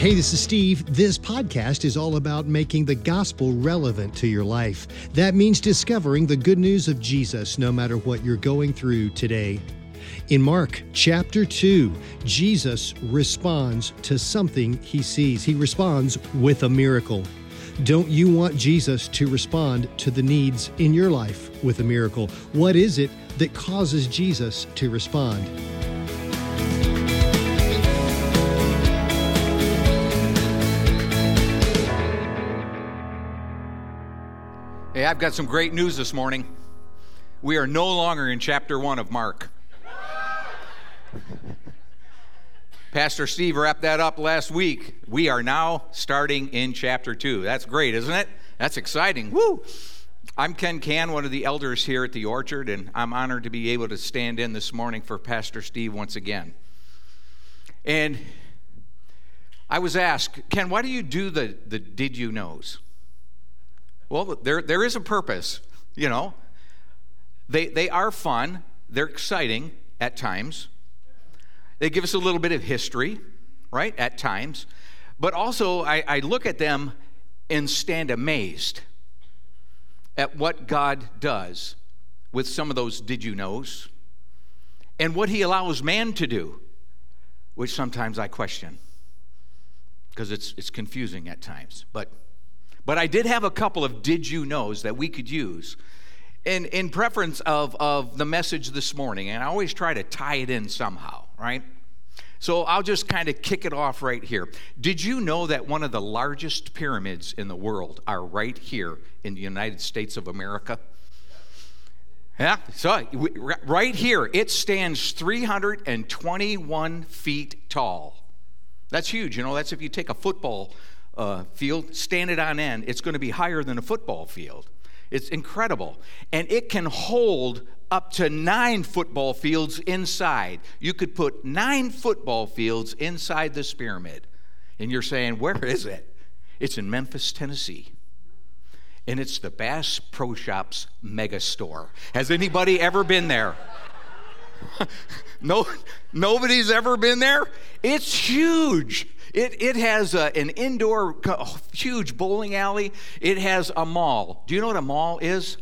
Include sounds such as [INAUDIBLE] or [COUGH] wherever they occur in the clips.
Hey, this is Steve. This podcast is all about making the gospel relevant to your life. That means discovering the good news of Jesus no matter what you're going through today. In Mark chapter 2, Jesus responds to something he sees. He responds with a miracle. Don't you want Jesus to respond to the needs in your life with a miracle? What is it that causes Jesus to respond? I've got some great news this morning. We are no longer in chapter one of Mark. Pastor Steve wrapped that up last week. We are now starting in chapter two. That's great, isn't it? That's exciting. Woo! I'm Ken Can, one of the elders here at the Orchard, and I'm honored to be able to stand in this morning for Pastor Steve once again. And I was asked, Ken, why do you do the, the did you knows? Well, there, there is a purpose, you know. They, they are fun, they're exciting at times. They give us a little bit of history, right, at times. But also, I, I look at them and stand amazed at what God does with some of those did you knows and what He allows man to do, which sometimes I question because it's, it's confusing at times. But but I did have a couple of did you knows that we could use in, in preference of, of the message this morning. And I always try to tie it in somehow, right? So I'll just kind of kick it off right here. Did you know that one of the largest pyramids in the world are right here in the United States of America? Yeah, so right here, it stands 321 feet tall. That's huge. You know, that's if you take a football uh, field, stand it on end, it's going to be higher than a football field. It's incredible. And it can hold up to nine football fields inside. You could put nine football fields inside this pyramid. And you're saying, where [LAUGHS] is it? It's in Memphis, Tennessee. And it's the Bass Pro Shops mega store. Has anybody ever been there? [LAUGHS] no, nobody's ever been there? It's huge. It, it has a, an indoor huge bowling alley. It has a mall. Do you know what a mall is?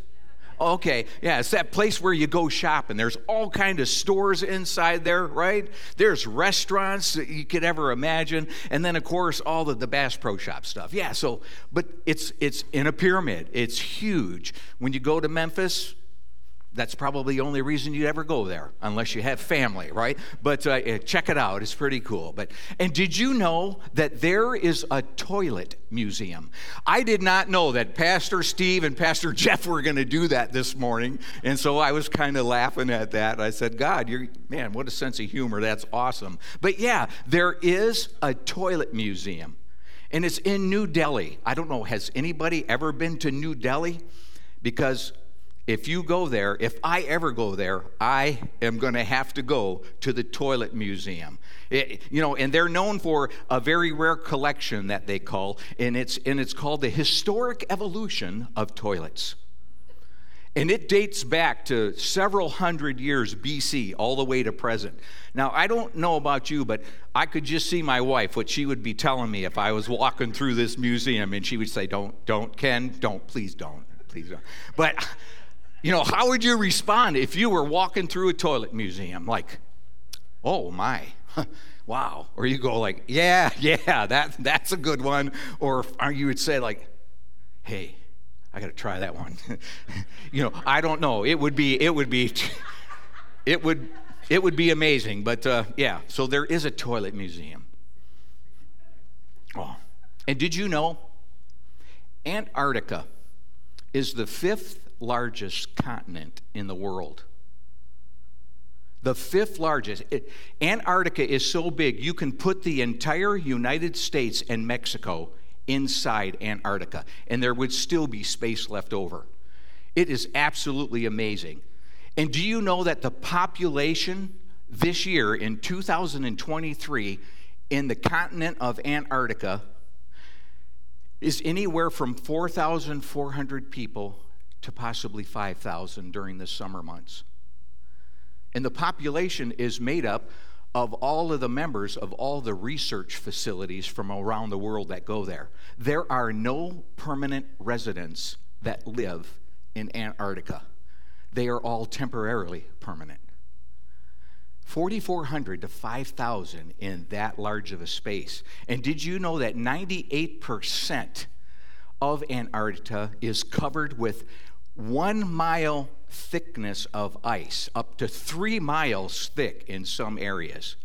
Okay, yeah, it's that place where you go shopping. There's all kind of stores inside there, right? There's restaurants that you could ever imagine, and then of course all the, the Bass Pro Shop stuff. Yeah, so but it's it's in a pyramid. It's huge. When you go to Memphis, that's probably the only reason you'd ever go there, unless you have family, right? But uh, check it out; it's pretty cool. But and did you know that there is a toilet museum? I did not know that Pastor Steve and Pastor Jeff were going to do that this morning, and so I was kind of laughing at that. I said, "God, you're man, what a sense of humor! That's awesome." But yeah, there is a toilet museum, and it's in New Delhi. I don't know, has anybody ever been to New Delhi? Because if you go there, if I ever go there, I am going to have to go to the toilet museum. It, you know, and they're known for a very rare collection that they call, and it's and it's called the historic evolution of toilets. And it dates back to several hundred years BC, all the way to present. Now, I don't know about you, but I could just see my wife, what she would be telling me if I was walking through this museum, and she would say, Don't, don't, Ken, don't, please don't, please don't. But you know, how would you respond if you were walking through a toilet museum? Like, oh my, [LAUGHS] wow. Or you go like, yeah, [LAUGHS] yeah, that, that's a good one. Or, you would say like, hey, I got to try that one. [LAUGHS] you know, I don't know. It would be, it would be, it would, it would be amazing. But uh, yeah, so there is a toilet museum. Oh, and did you know Antarctica is the fifth largest continent in the world. The fifth largest. It, Antarctica is so big, you can put the entire United States and Mexico inside Antarctica, and there would still be space left over. It is absolutely amazing. And do you know that the population this year in 2023 in the continent of Antarctica is anywhere from 4,400 people to possibly 5,000 during the summer months. And the population is made up of all of the members of all the research facilities from around the world that go there. There are no permanent residents that live in Antarctica, they are all temporarily permanent. 4,400 to 5,000 in that large of a space. And did you know that 98% of Antarctica is covered with one mile thickness of ice, up to three miles thick in some areas?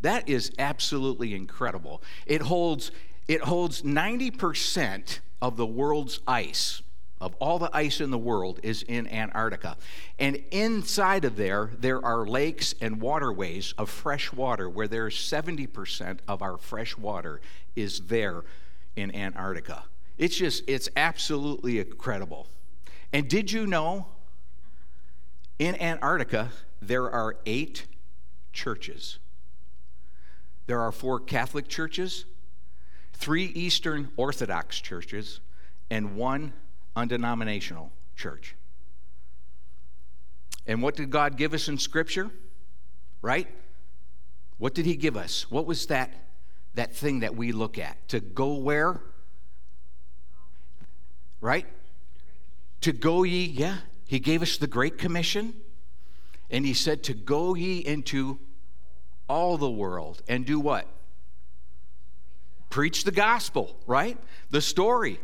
That is absolutely incredible. It holds, it holds 90% of the world's ice of all the ice in the world is in Antarctica. And inside of there, there are lakes and waterways of fresh water where there's 70% of our fresh water is there in Antarctica. It's just, it's absolutely incredible. And did you know in Antarctica there are eight churches? There are four Catholic churches, three Eastern Orthodox churches, and one undenominational church. And what did God give us in Scripture? Right? What did He give us? What was that, that thing that we look at? To go where? Right? To go ye, yeah. He gave us the Great Commission. And He said to go ye into all the world and do what? Preach the gospel, right? The story.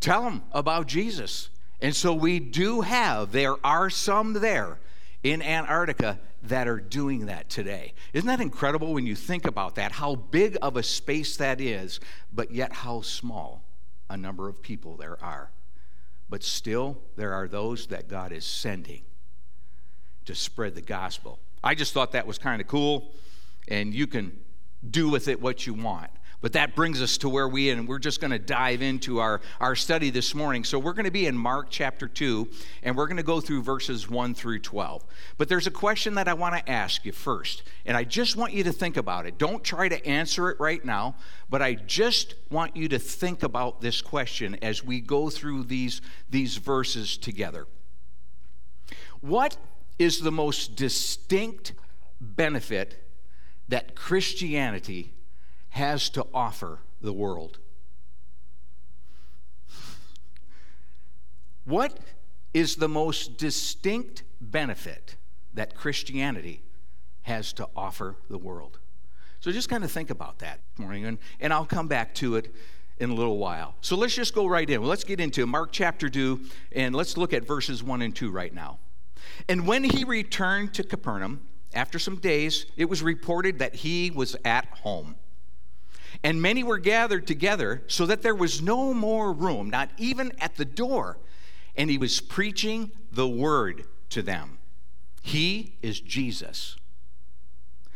Tell them about Jesus. And so we do have, there are some there in Antarctica that are doing that today. Isn't that incredible when you think about that? How big of a space that is, but yet how small a number of people there are. But still, there are those that God is sending to spread the gospel. I just thought that was kind of cool, and you can do with it what you want. But that brings us to where we, and we're just going to dive into our, our study this morning. So we're going to be in Mark chapter 2, and we're going to go through verses 1 through 12. But there's a question that I want to ask you first, and I just want you to think about it. Don't try to answer it right now, but I just want you to think about this question as we go through these, these verses together. What is the most distinct benefit that Christianity has to offer the world. What is the most distinct benefit that Christianity has to offer the world? So just kind of think about that morning, and, and I'll come back to it in a little while. So let's just go right in. Let's get into Mark chapter 2, and let's look at verses 1 and 2 right now. And when he returned to Capernaum, after some days, it was reported that he was at home. And many were gathered together so that there was no more room, not even at the door. And he was preaching the word to them. He is Jesus.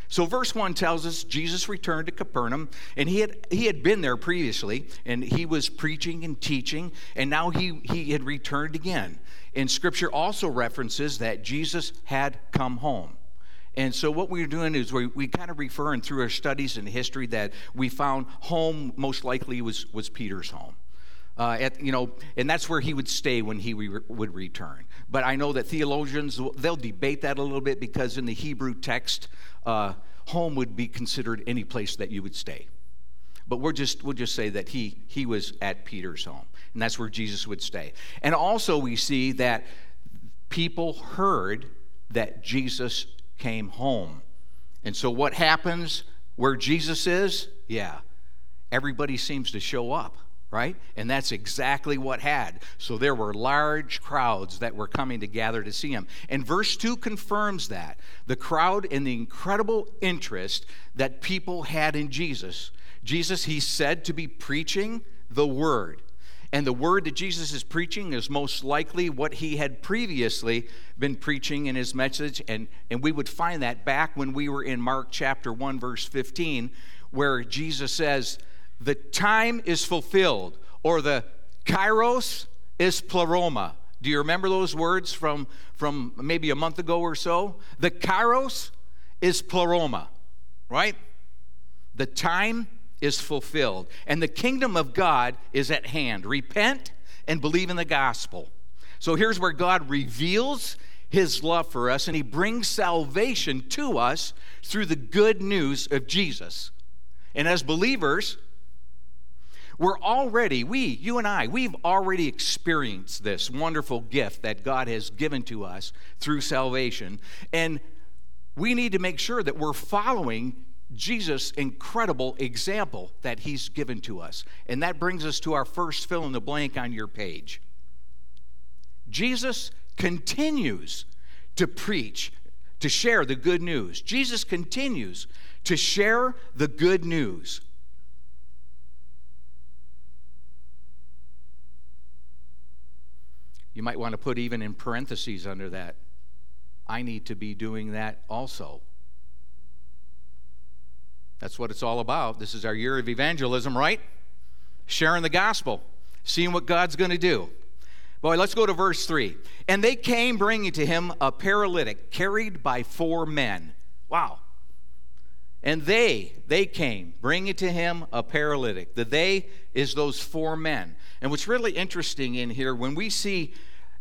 So verse 1 tells us Jesus returned to Capernaum and he had he had been there previously and he was preaching and teaching and now he he had returned again. And scripture also references that Jesus had come home. And so what we're doing is we, we kind of referring through our studies in history that we found home most likely was, was Peter's home. Uh, at, you know, and that's where he would stay when he re- would return. But I know that theologians they'll debate that a little bit because in the Hebrew text, uh, home would be considered any place that you would stay. But we're just we'll just say that he he was at Peter's home, and that's where Jesus would stay. And also we see that people heard that Jesus came home. And so, what happens where Jesus is? Yeah, everybody seems to show up, right? And that's exactly what had. So, there were large crowds that were coming to gather to see him. And verse 2 confirms that the crowd and the incredible interest that people had in Jesus. Jesus, he said to be preaching the word. And the word that Jesus is preaching is most likely what he had previously been preaching in his message. And, and we would find that back when we were in Mark chapter 1, verse 15, where Jesus says, The time is fulfilled, or the kairos is pleroma. Do you remember those words from, from maybe a month ago or so? The kairos is pleroma, right? The time is fulfilled, and the kingdom of God is at hand. Repent and believe in the gospel. So here's where God reveals his love for us, and he brings salvation to us through the good news of Jesus. And as believers, we're already, we, you and I, we've already experienced this wonderful gift that God has given to us through salvation. And we need to make sure that we're following Jesus' incredible example that he's given to us. And that brings us to our first fill in the blank on your page. Jesus continues to preach, to share the good news. Jesus continues to share the good news. You might want to put even in parentheses under that. I need to be doing that also. That's what it's all about. This is our year of evangelism, right? Sharing the gospel, seeing what God's going to do. Boy, let's go to verse 3. And they came bringing to him a paralytic carried by four men. Wow. And they, they came bringing to him a paralytic. The they is those four men. And what's really interesting in here, when we see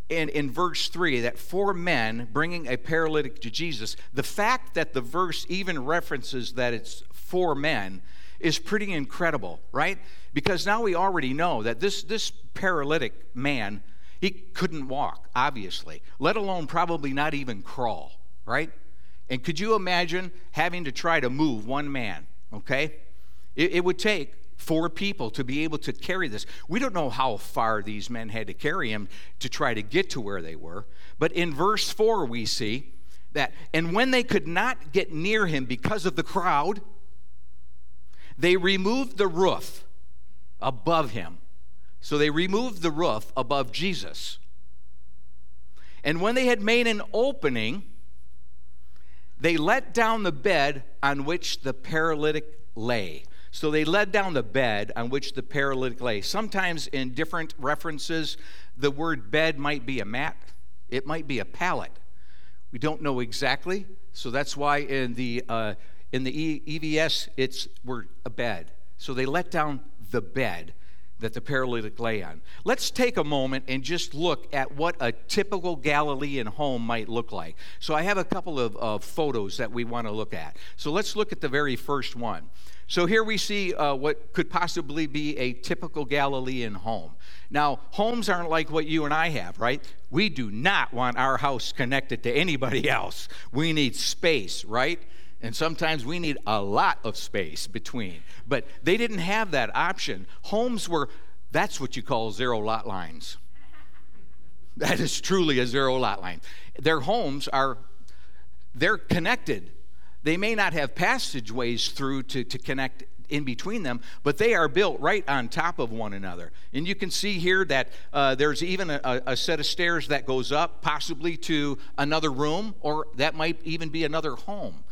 in, in verse 3 that four men bringing a paralytic to Jesus, the fact that the verse even references that it's four men is pretty incredible, right? Because now we already know that this, this paralytic man, he couldn't walk, obviously, let alone probably not even crawl, right? And could you imagine having to try to move one man, okay? It, it would take four people to be able to carry this. We don't know how far these men had to carry him to try to get to where they were. But in verse 4, we see that, and when they could not get near him because of the crowd, they removed the roof above him. So they removed the roof above Jesus. And when they had made an opening, they let down the bed on which the paralytic lay. So they let down the bed on which the paralytic lay. Sometimes in different references, the word bed might be a mat, it might be a pallet. We don't know exactly, so that's why in the uh, in the EVS it's word a bed. So they let down the bed that the paralytic lay on. Let's take a moment and just look at what a typical Galilean home might look like. So I have a couple of, of photos that we want to look at. So let's look at the very first one. So here we see uh, what could possibly be a typical Galilean home. Now, homes aren't like what you and I have, right? We do not want our house connected to anybody [LAUGHS] else. We need space, right? And sometimes we need a lot of space between. But they didn't have that option. Homes were, that's what you call zero lot lines. That is truly a zero lot line. Their homes are, they're connected they may not have passageways through to, to connect in between them, but they are built right on top of one another. And you can see here that uh, there's even a, a, set of stairs that goes up, possibly to another room, or that might even be another home.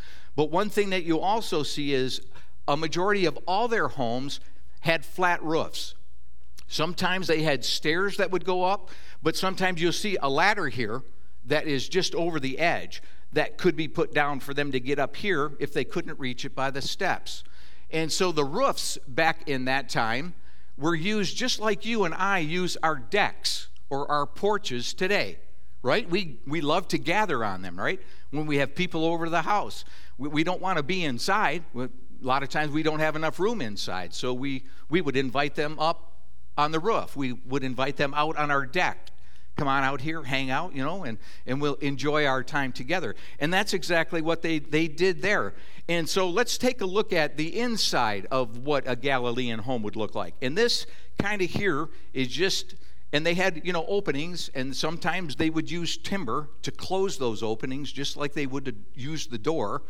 But one thing that you also see is a majority of all their homes had flat roofs. Sometimes they had stairs that would go up, but sometimes you'll see a ladder here that is just over the edge that could be put down for them to get up here if they couldn't reach it by the steps. And so the roofs back in that time were used just like you and I use our decks or our porches today, right? We, we love to gather on them, right? When we have people over the house, we, we don't want to be inside. A lot of times we don't have enough room inside, so we, we would invite them up on the roof. We would invite them out on our deck come on out here, hang out, you know, and, and we'll enjoy our time together. And that's exactly what they, they did there. And so let's take a look at the inside of what a Galilean home would look like. And this kind of here is just, and they had, you know, openings, and sometimes they would use timber to close those openings, just like they would use the door.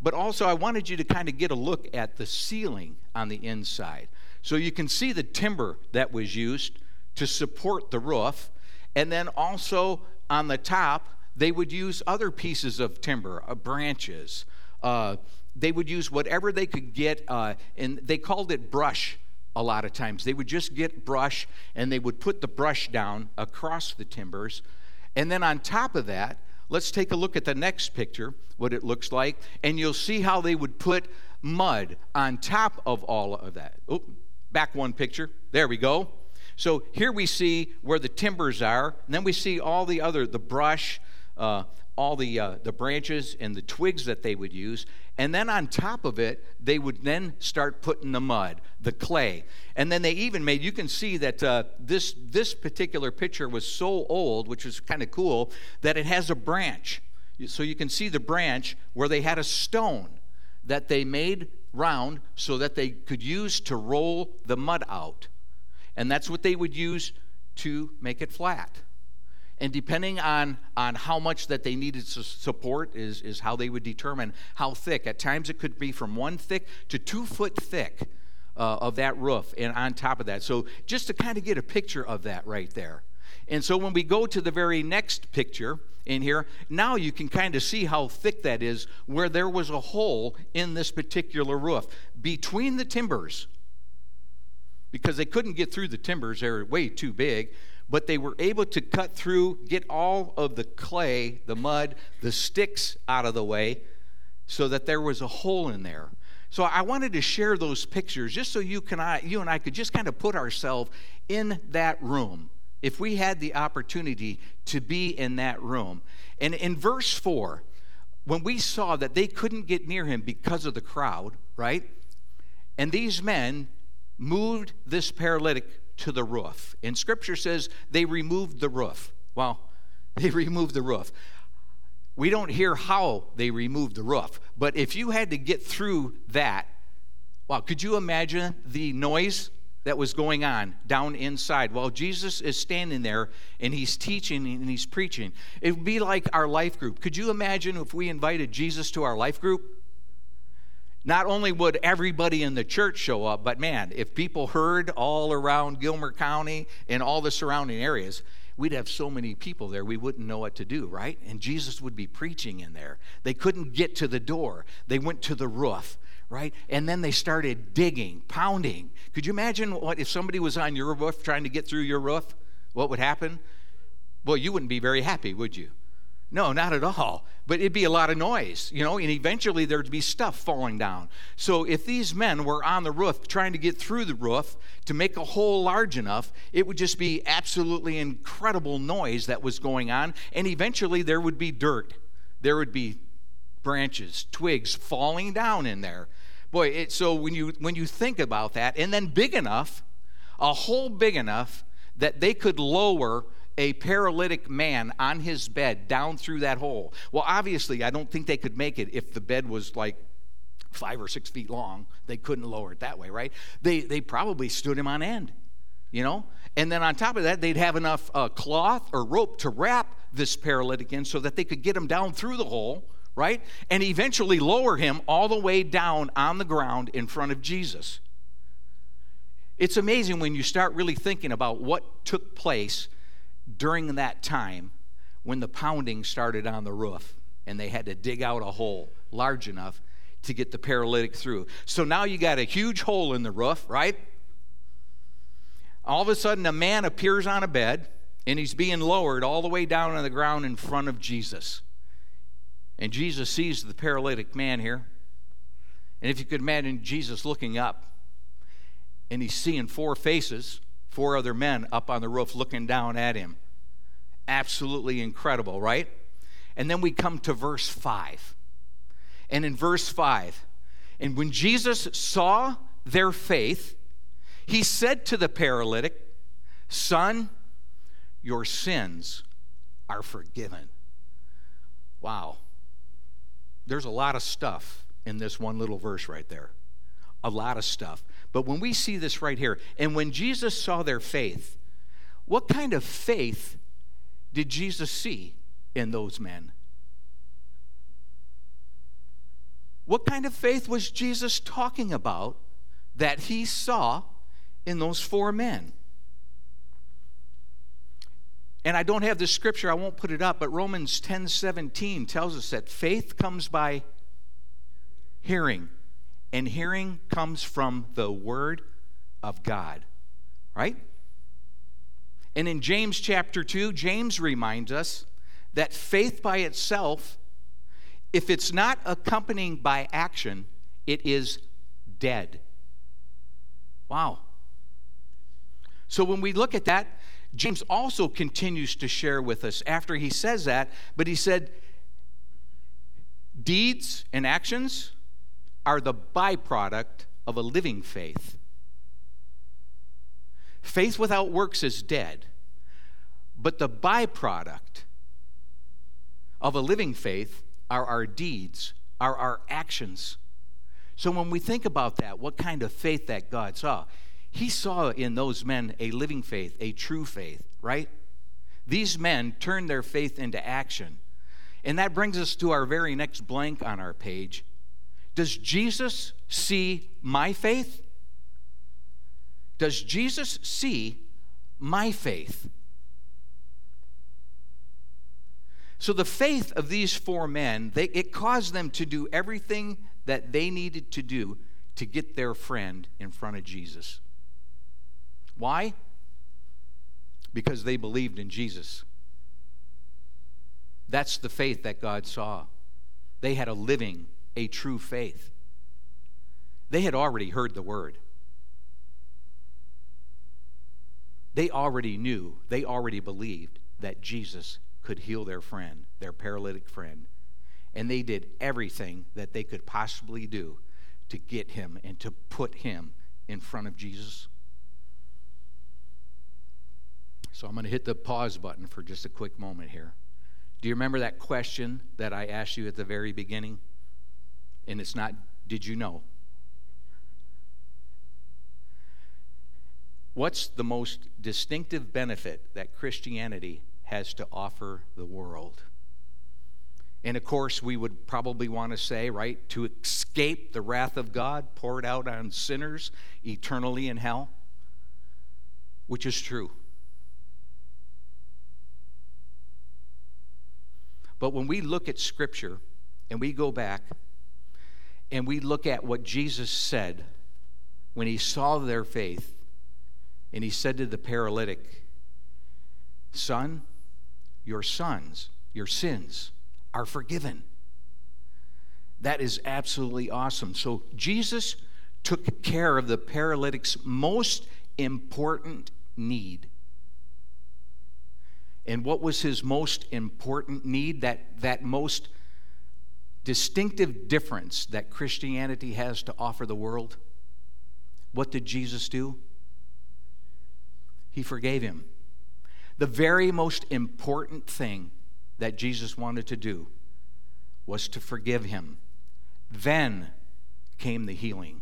But also, I wanted you to kind of get a look at the ceiling on the inside. So you can see the timber that was used to support the roof. And then also on the top, they would use other pieces of timber, uh, branches. Uh, they would use whatever they could get, uh, and they called it brush a lot of times. They would just get brush and they would put the brush down across the timbers. And then on top of that, let's take a look at the next picture, what it looks like, and you'll see how they would put mud on top of all of that. Oh, back one picture. There we go. So here we see where the timbers are, and then we see all the other, the brush, uh, all the, uh, the branches and the twigs that they would use. And then on top of it, they would then start putting the mud, the clay. And then they even made, you can see that uh, this, this particular picture was so old, which is kind of cool, that it has a branch. So you can see the branch where they had a stone that they made round so that they could use to roll the mud out. And that's what they would use to make it flat and depending on, on how much that they needed to support is, is how they would determine how thick. At times it could be from one thick to two foot thick uh, of that roof and on top of that. So just to kind of get a picture of that right there. And so when we go to the very next picture in here now you can kind of see how thick that is where there was a hole in this particular roof between the timbers. Because they couldn't get through the timbers they were way too big but they were able to cut through, get all of the clay, the mud, the sticks out of the way so that there was a hole in there. So I wanted to share those pictures just so you can I, you and I could just kind of put ourselves in that room if we had the opportunity to be in that room. And in verse 4, when we saw that they couldn't get near him because of the crowd, right? And these men moved this paralytic to the roof. And scripture says they removed the roof. Well, [LAUGHS] they removed the roof. We don't hear how they removed the roof, but if you had to get through that, wow, could you imagine the noise that was going on down inside while Jesus is standing there and he's teaching and he's preaching? It would be like our life group. Could you imagine if we invited Jesus to our life group? Not only would everybody in the church show up, but man, if people heard all around Gilmer County and all the surrounding areas, we'd have so many people there we wouldn't know what to do, right? And Jesus would be preaching in there. They couldn't get to the door, they went to the roof. Right? And then they started digging, pounding. Could you imagine what if somebody was on your roof trying to get through your roof? What would happen? Well, you wouldn't be very happy, would you? No, not at all. But it'd be a lot of noise, you know, and eventually there'd be stuff falling down. So if these men were on the roof trying to get through the roof to make a hole large enough, it would just be absolutely incredible noise that was going on. And eventually there would be dirt, there would be branches, twigs falling down in there. Boy, it, so when you when you think about that, and then big enough, a hole big enough that they could lower a paralytic man on his bed down through that hole. Well, obviously, I don't think they could make it if the bed was like five or six feet long. They couldn't lower it that way, right? They, they probably stood him on end, you know? And then on top of that, they'd have enough uh, cloth or rope to wrap this paralytic in so that they could get him down through the hole, right? And eventually lower him all the way down on the ground in front of Jesus. It's amazing when you start really thinking about what took place during that time when the pounding started on the roof and they had to dig out a hole large enough to get the paralytic through. So now you got a huge hole in the roof, right? All of a sudden, a man appears on a bed and he's being lowered all the way down on the ground in front of Jesus. And Jesus sees the paralytic man here. And if you could imagine Jesus looking up and he's seeing four faces four other men up on the roof looking down at him. Absolutely incredible, right? And then we come to verse 5. And in verse 5, and when Jesus saw their faith, he said to the paralytic, Son, your sins are forgiven. Wow. There's a lot of stuff in this one little verse right there. A lot of stuff. But when we see this right here, and when Jesus saw their faith, what kind of faith did Jesus see in those men? What kind of faith was Jesus talking about that he saw in those four men? And I don't have the scripture, I won't put it up, but Romans 10 17 tells us that faith comes by hearing and hearing comes from the Word of God, right? And in James chapter 2, James reminds us that faith by itself, if it's not accompanying by action, it is dead. Wow. So when we look at that, James also continues to share with us after he says that, but he said, Deeds and actions are the byproduct of a living faith. Faith without works is dead, but the byproduct of a living faith are our deeds, are our actions. So when we think about that, what kind of faith that God saw, He saw in those men a living faith, a true faith, right? These men turned their faith into action. And that brings us to our very next blank on our page. Does Jesus see my faith? Does Jesus see my faith? So the faith of these four men, they, it caused them to do everything that they needed to do to get their friend in front of Jesus. Why? Because they believed in Jesus. That's the faith that God saw. They had a living, a true faith. They had already heard the word. They already knew, they already believed that Jesus could heal their friend, their paralytic friend. And they did everything that they could possibly do to get him and to put him in front of Jesus. So I'm going to hit the pause button for just a quick moment here. Do you remember that question that I asked you at the very beginning? And it's not, did you know? What's the most distinctive benefit that Christianity has to offer the world. And of course, we would probably want to say, right, to escape the wrath of God poured out on sinners eternally in hell, which is true. But when we look at Scripture and we go back and we look at what Jesus said when he saw their faith, and he said to the paralytic, Son, your sons, your sins are forgiven. That is absolutely awesome. So Jesus took care of the paralytic's most important need. And what was his most important need? That, that most distinctive difference that Christianity has to offer the world? What did Jesus do? He forgave him. The very most important thing that Jesus wanted to do was to forgive him. Then came the healing.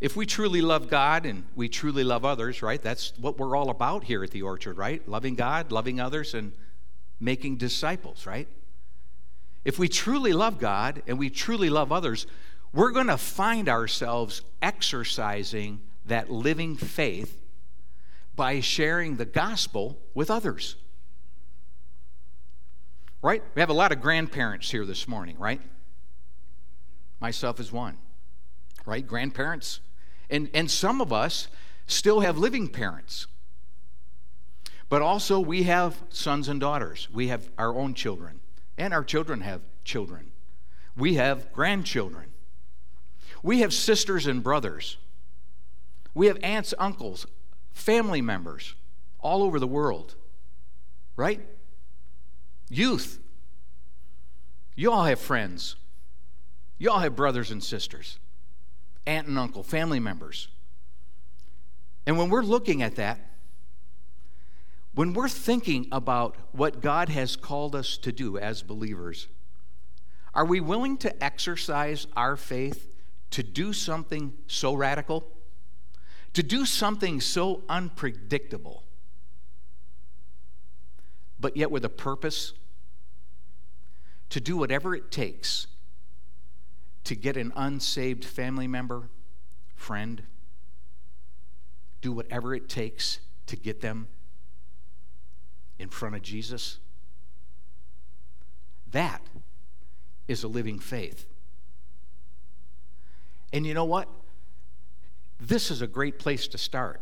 If we truly love God and we truly love others, right? That's what we're all about here at the Orchard, right? Loving God, loving others, and making disciples, right? If we truly love God and we truly love others, we're going to find ourselves exercising that living faith by sharing the gospel with others. Right? We have a lot of grandparents here this morning, right? Myself is one. Right? Grandparents. And, and some of us still have living parents. But also, we have sons and daughters. We have our own children. And our children have children. We have grandchildren. We have sisters and brothers. We have aunts, uncles, family members all over the world, right? Youth. You all have friends. You all have brothers and sisters, aunt and uncle, family members. And when we're looking at that, when we're thinking about what God has called us to do as believers, are we willing to exercise our faith to do something so radical? to do something so unpredictable, but yet with a purpose, to do whatever it takes to get an unsaved family member, friend, do whatever it takes to get them in front of Jesus. That is a living faith. And you know what? This is a great place to start.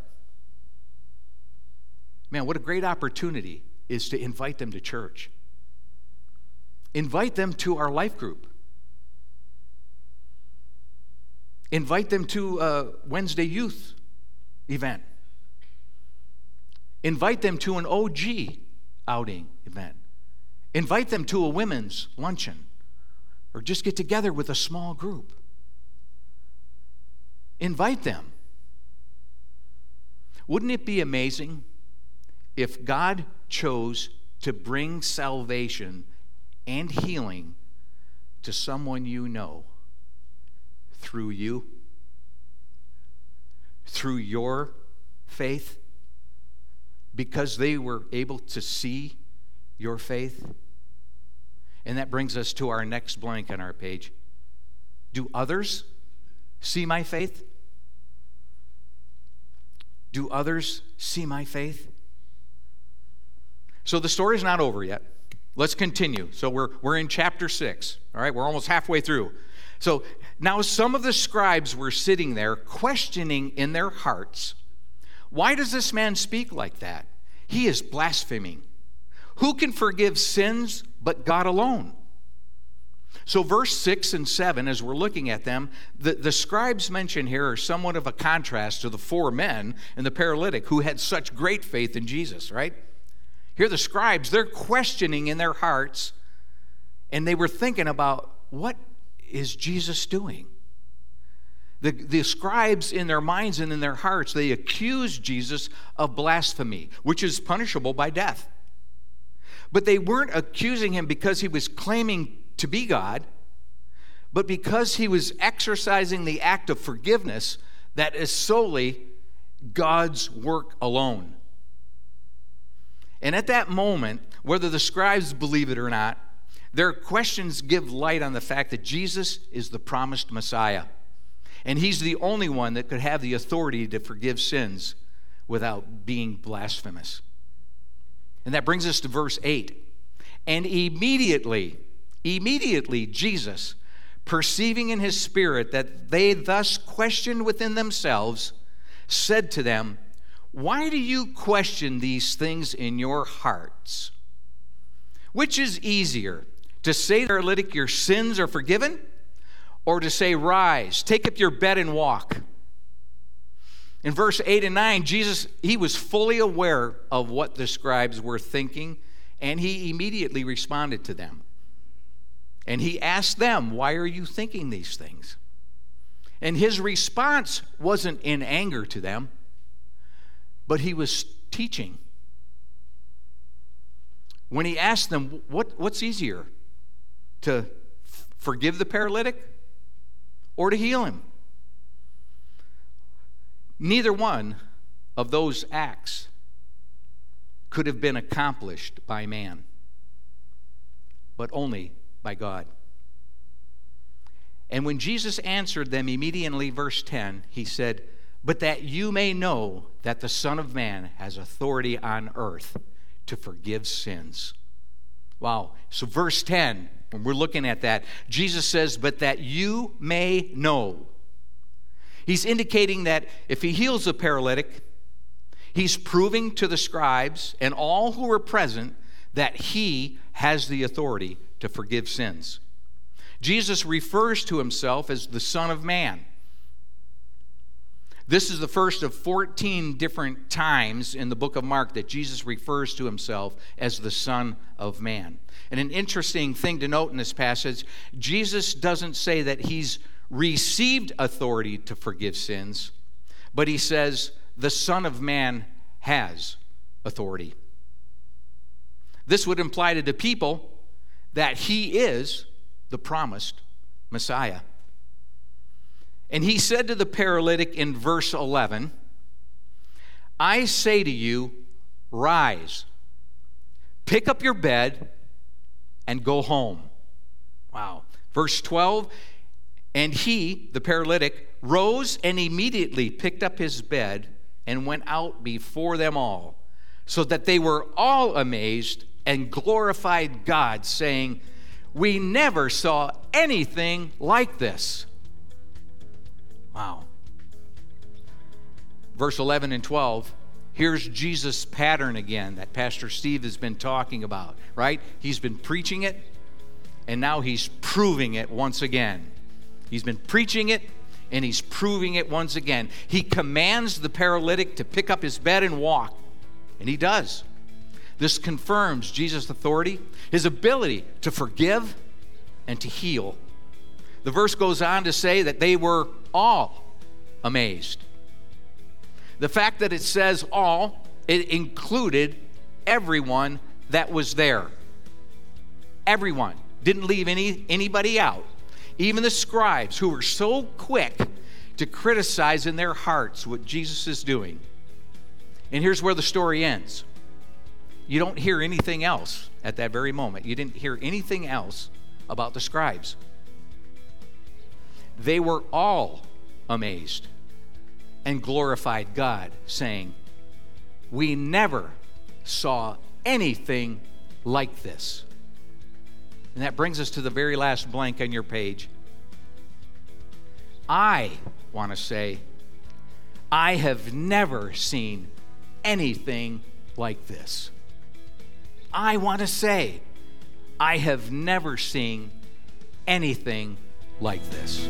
Man, what a great opportunity is to invite them to church. Invite them to our life group. Invite them to a Wednesday youth event Invite them to an OG outing event. Invite them to a women's luncheon or just get together with a small group. Invite them. Wouldn't it be amazing if God chose to bring salvation and healing to someone you know through you, through your faith, because they were able to see your faith? And that brings us to our next blank on our page. Do others see my faith? Do others see my faith? So the story's not over yet. Let's continue. So we're, we're in chapter 6. All right, we're almost halfway through. So now some of the scribes were sitting there questioning in their hearts why does this man speak like that? He is blaspheming. Who can forgive sins but God alone? So, verse 6 and 7, as we're looking at them, the, the scribes mentioned here are somewhat of a contrast to the four men and the paralytic who had such great faith in Jesus, right? Here, the scribes, they're questioning in their hearts, and they were thinking about what is Jesus doing? The, the scribes, in their minds and in their hearts, they accused Jesus of blasphemy, which is punishable by death. But they weren't accusing him because he was claiming to be God, but because he was exercising the act of forgiveness that is solely God's work alone. And at that moment, whether the scribes believe it or not, their questions give light on the fact that Jesus is the promised Messiah. And he's the only one that could have the authority to forgive sins without being blasphemous. And that brings us to verse 8. And immediately, immediately, Jesus, perceiving in his spirit that they thus questioned within themselves, said to them, Why do you question these things in your hearts? Which is easier, to say to the paralytic, Your sins are forgiven, or to say, Rise, take up your bed and walk? In verse 8 and 9, Jesus, he was fully aware of what the scribes were thinking, and he immediately responded to them. And he asked them, Why are you thinking these things? And his response wasn't in anger to them, but he was teaching. When he asked them, what, What's easier, to f- forgive the paralytic or to heal him? Neither one of those acts could have been accomplished by man, but only by God. And when Jesus answered them immediately, verse 10, he said, But that you may know that the Son of Man has authority on earth to forgive sins. Wow. So, verse 10, when we're looking at that, Jesus says, But that you may know He's indicating that if he heals a paralytic, he's proving to the scribes and all who are present that he has the authority to forgive sins. Jesus refers to himself as the Son of Man. This is the first of 14 different times in the book of Mark that Jesus refers to himself as the Son of Man. And an interesting thing to note in this passage Jesus doesn't say that he's received authority to forgive sins, but he says the Son of Man has authority. This would imply to the people that he is the promised Messiah. And he said to the paralytic in verse 11, I say to you, rise, pick up your bed, and go home. Wow. Verse 12, and he, the paralytic, rose and immediately picked up his bed and went out before them all, so that they were all amazed and glorified God, saying, We never saw anything like this. Wow. Verse 11 and 12 here's Jesus' pattern again that Pastor Steve has been talking about, right? He's been preaching it, and now he's proving it once again. He's been preaching it and he's proving it once again. He commands the paralytic to pick up his bed and walk. And he does. This confirms Jesus' authority, his ability to forgive and to heal. The verse goes on to say that they were all amazed. The fact that it says all, it included everyone that was there. Everyone. Didn't leave any, anybody out. Even the scribes who were so quick to criticize in their hearts what Jesus is doing. And here's where the story ends. You don't hear anything else at that very moment. You didn't hear anything else about the scribes. They were all amazed and glorified God, saying, We never saw anything like this. And that brings us to the very last blank on your page. I want to say, I have never seen anything like this. I want to say, I have never seen anything like this.